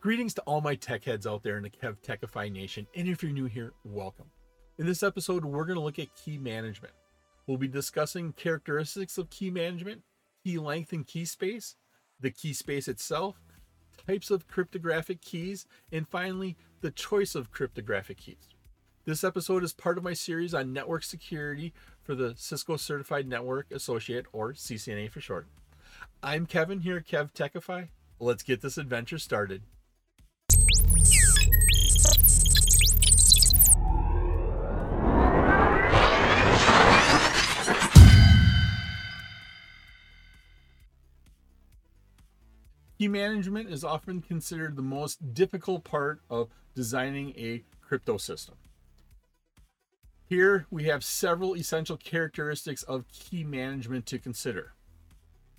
Greetings to all my tech heads out there in the Kev Techify Nation, and if you're new here, welcome. In this episode, we're going to look at key management. We'll be discussing characteristics of key management, key length and key space, the key space itself, types of cryptographic keys, and finally, the choice of cryptographic keys. This episode is part of my series on network security for the Cisco Certified Network Associate, or CCNA for short. I'm Kevin here at KevTechify. Let's get this adventure started. Key management is often considered the most difficult part of designing a crypto system. Here we have several essential characteristics of key management to consider.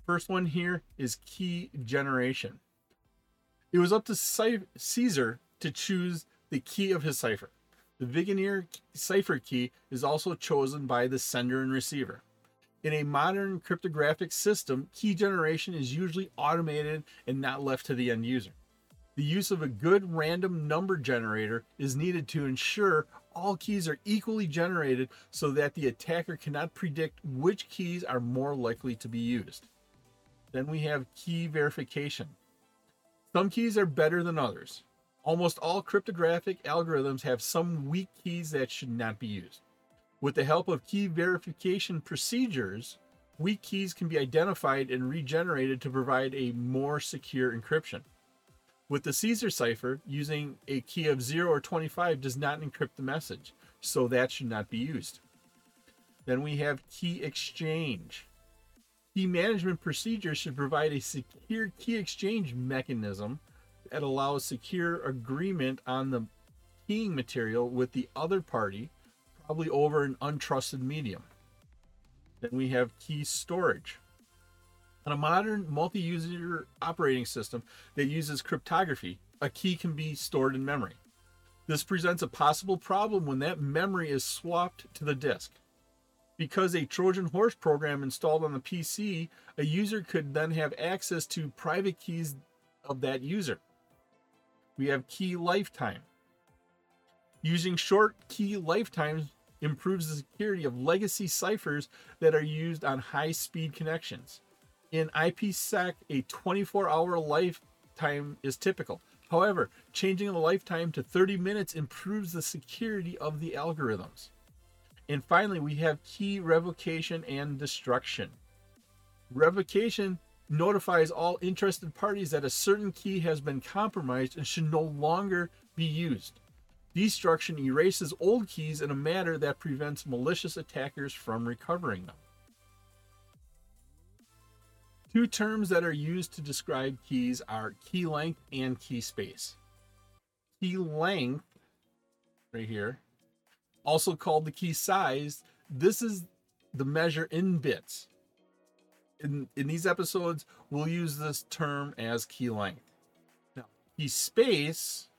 First one here is key generation. It was up to Caesar to choose the key of his cipher. The Vigenère cipher key is also chosen by the sender and receiver. In a modern cryptographic system, key generation is usually automated and not left to the end user. The use of a good random number generator is needed to ensure all keys are equally generated so that the attacker cannot predict which keys are more likely to be used. Then we have key verification. Some keys are better than others. Almost all cryptographic algorithms have some weak keys that should not be used. With the help of key verification procedures, weak keys can be identified and regenerated to provide a more secure encryption. With the Caesar cipher, using a key of 0 or 25 does not encrypt the message, so that should not be used. Then we have key exchange. Key management procedures should provide a secure key exchange mechanism that allows secure agreement on the keying material with the other party probably over an untrusted medium. Then we have key storage. On a modern multi user operating system that uses cryptography, a key can be stored in memory. This presents a possible problem when that memory is swapped to the disk. Because a Trojan horse program installed on the PC, a user could then have access to private keys of that user. We have key lifetime. Using short key lifetimes improves the security of legacy ciphers that are used on high speed connections. In IPsec, a 24 hour lifetime is typical. However, changing the lifetime to 30 minutes improves the security of the algorithms. And finally, we have key revocation and destruction. Revocation notifies all interested parties that a certain key has been compromised and should no longer be used. Destruction erases old keys in a manner that prevents malicious attackers from recovering them. Two terms that are used to describe keys are key length and key space. Key length, right here, also called the key size, this is the measure in bits. In, in these episodes, we'll use this term as key length. Now, key space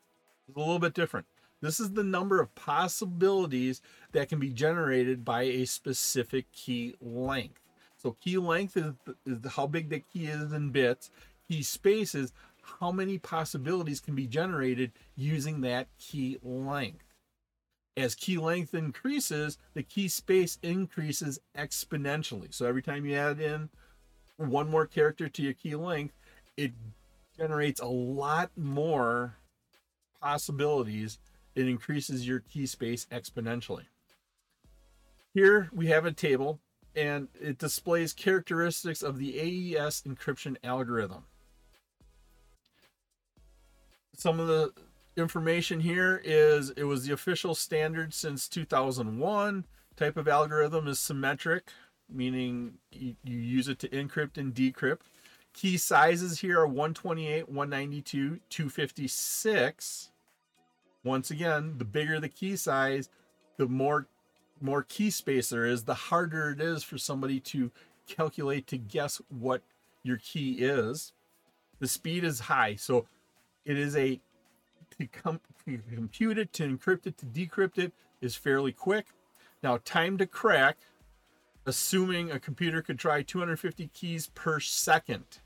is a little bit different. This is the number of possibilities that can be generated by a specific key length. So key length is, is how big the key is in bits. Key space is how many possibilities can be generated using that key length. As key length increases, the key space increases exponentially. So every time you add in one more character to your key length, it generates a lot more possibilities it increases your key space exponentially. Here we have a table and it displays characteristics of the AES encryption algorithm. Some of the information here is it was the official standard since 2001. Type of algorithm is symmetric, meaning you, you use it to encrypt and decrypt. Key sizes here are 128, 192, 256. Once again, the bigger the key size, the more more key space there is, the harder it is for somebody to calculate to guess what your key is. The speed is high, so it is a to, com- to compute it, to encrypt it, to decrypt it is fairly quick. Now, time to crack, assuming a computer could try 250 keys per second,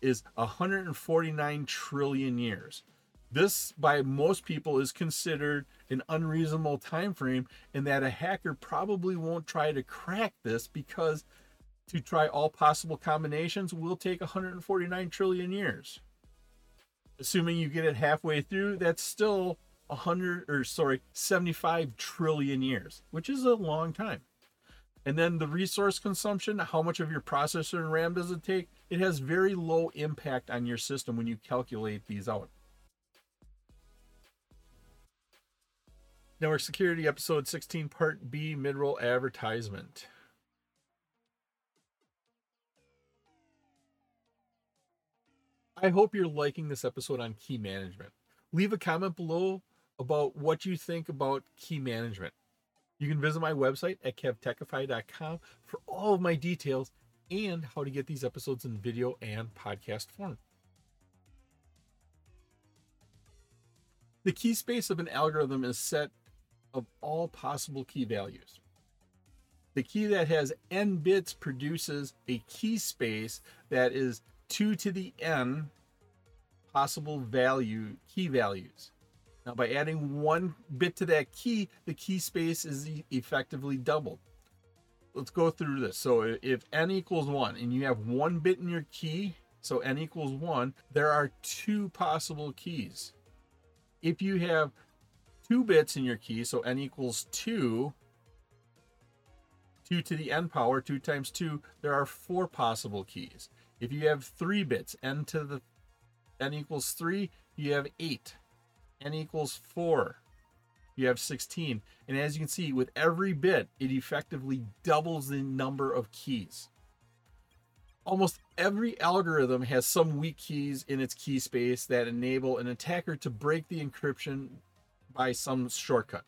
is 149 trillion years. This, by most people, is considered an unreasonable time frame, and that a hacker probably won't try to crack this because to try all possible combinations will take 149 trillion years. Assuming you get it halfway through, that's still 100 or sorry, 75 trillion years, which is a long time. And then the resource consumption, how much of your processor and RAM does it take? It has very low impact on your system when you calculate these out. Network Security Episode 16, Part B, Midroll Advertisement. I hope you're liking this episode on key management. Leave a comment below about what you think about key management. You can visit my website at kevtechify.com for all of my details and how to get these episodes in video and podcast form. The key space of an algorithm is set of all possible key values. The key that has n bits produces a key space that is 2 to the n possible value key values. Now by adding one bit to that key, the key space is effectively doubled. Let's go through this. So if n equals 1 and you have one bit in your key, so n equals 1, there are two possible keys. If you have two bits in your key, so n equals 2, 2 to the n power, 2 times 2, there are four possible keys. If you have three bits, n to the n equals 3, you have 8. n equals 4, you have 16. And as you can see, with every bit, it effectively doubles the number of keys. Almost every algorithm has some weak keys in its key space that enable an attacker to break the encryption by some shortcut.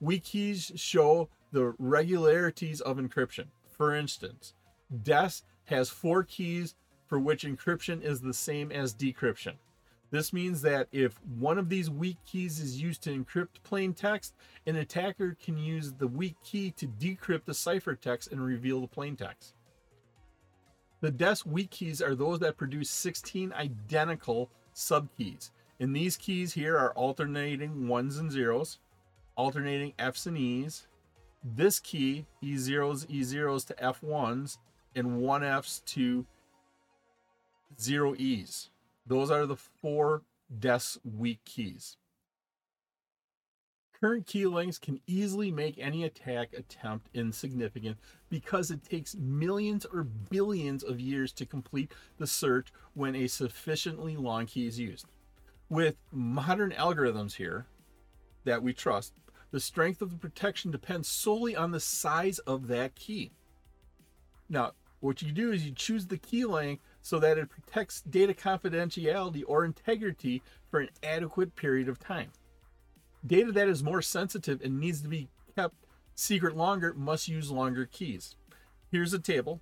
Weak keys show the regularities of encryption. For instance, DES has four keys for which encryption is the same as decryption. This means that if one of these weak keys is used to encrypt plain text, an attacker can use the weak key to decrypt the ciphertext and reveal the plain text. The DES weak keys are those that produce 16 identical subkeys. And these keys here are alternating ones and zeros, alternating F's and E's. This key, E zeros, E zeros to F ones, and one F's to zero E's. Those are the four DES weak keys. Current key lengths can easily make any attack attempt insignificant because it takes millions or billions of years to complete the search when a sufficiently long key is used with modern algorithms here that we trust, the strength of the protection depends solely on the size of that key. Now, what you do is you choose the key length so that it protects data confidentiality or integrity for an adequate period of time. Data that is more sensitive and needs to be kept secret longer must use longer keys. Here's a table,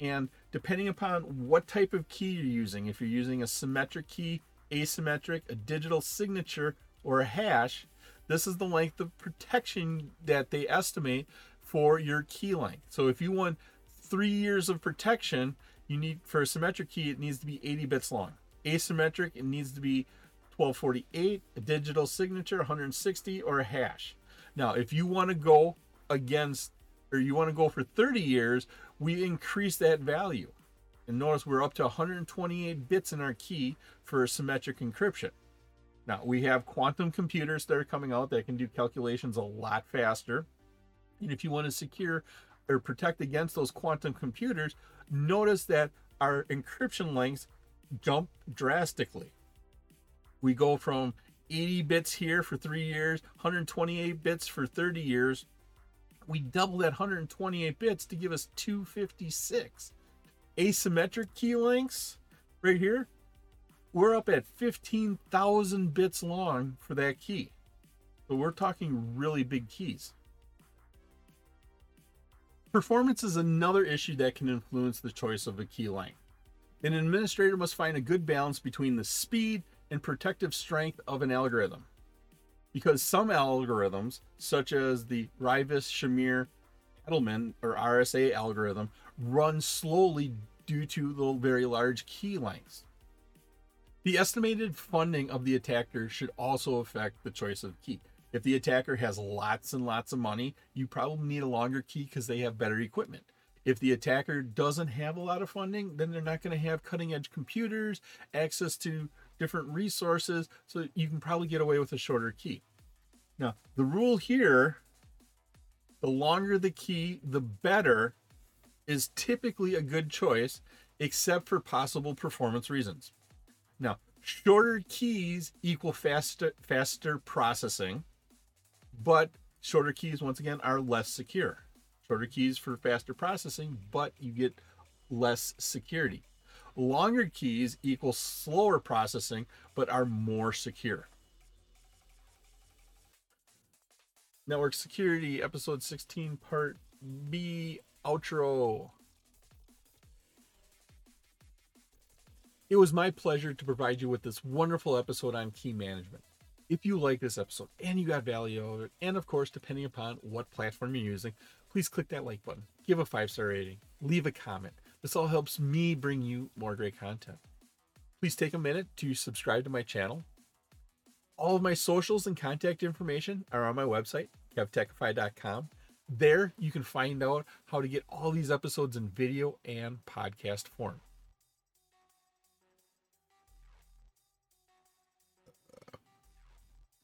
and depending upon what type of key you're using, if you're using a symmetric key, asymmetric, a digital signature, or a hash, this is the length of protection that they estimate for your key length. So if you want three years of protection, you need for a symmetric key, it needs to be 80 bits long. Asymmetric, it needs to be 1248, a digital signature, 160, or a hash. Now, if you want to go against, or you want to go for 30 years, we increase that value. And notice we're up to 128 bits in our key for symmetric encryption. Now, we have quantum computers that are coming out that can do calculations a lot faster. And if you want to secure or protect against those quantum computers, notice that our encryption lengths jump drastically. We go from 80 bits here for three years, 128 bits for 30 years. We double that 128 bits to give us 256 asymmetric key lengths right here, we're up at 15,000 bits long for that key. So we're talking really big keys. Performance is another issue that can influence the choice of a key length. An administrator must find a good balance between the speed and protective strength of an algorithm. Because some algorithms, such as the Rivest Shamir Adleman or RSA algorithm, run slowly due to the very large key lengths. The estimated funding of the attacker should also affect the choice of key. If the attacker has lots and lots of money, you probably need a longer key because they have better equipment. If the attacker doesn't have a lot of funding, then they're not going to have cutting edge computers, access to different resources, so you can probably get away with a shorter key. Now, the rule here the longer the key, the better is typically a good choice, except for possible performance reasons. Now, shorter keys equal faster faster processing, but shorter keys once again are less secure. Shorter keys for faster processing, but you get less security. Longer keys equal slower processing, but are more secure. Network Security, Episode 16, Part B, Outro. It was my pleasure to provide you with this wonderful episode on key management. If you like this episode and you got value out of it, and of course, depending upon what platform you're using, please click that like button, give a five star rating, leave a comment. This all helps me bring you more great content. Please take a minute to subscribe to my channel. All of my socials and contact information are on my website, kevtechify.com. There you can find out how to get all these episodes in video and podcast form.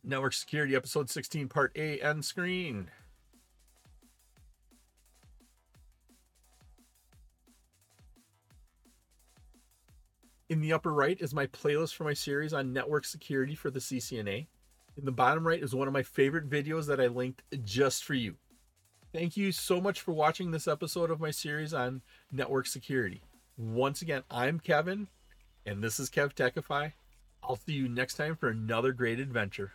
Network Security, Episode 16, Part A, end screen. In the upper right is my playlist for my series on network security for the CCNA. In the bottom right is one of my favorite videos that I linked just for you. Thank you so much for watching this episode of my series on network security. Once again, I'm Kevin, and this is KevTechify. I'll see you next time for another great adventure.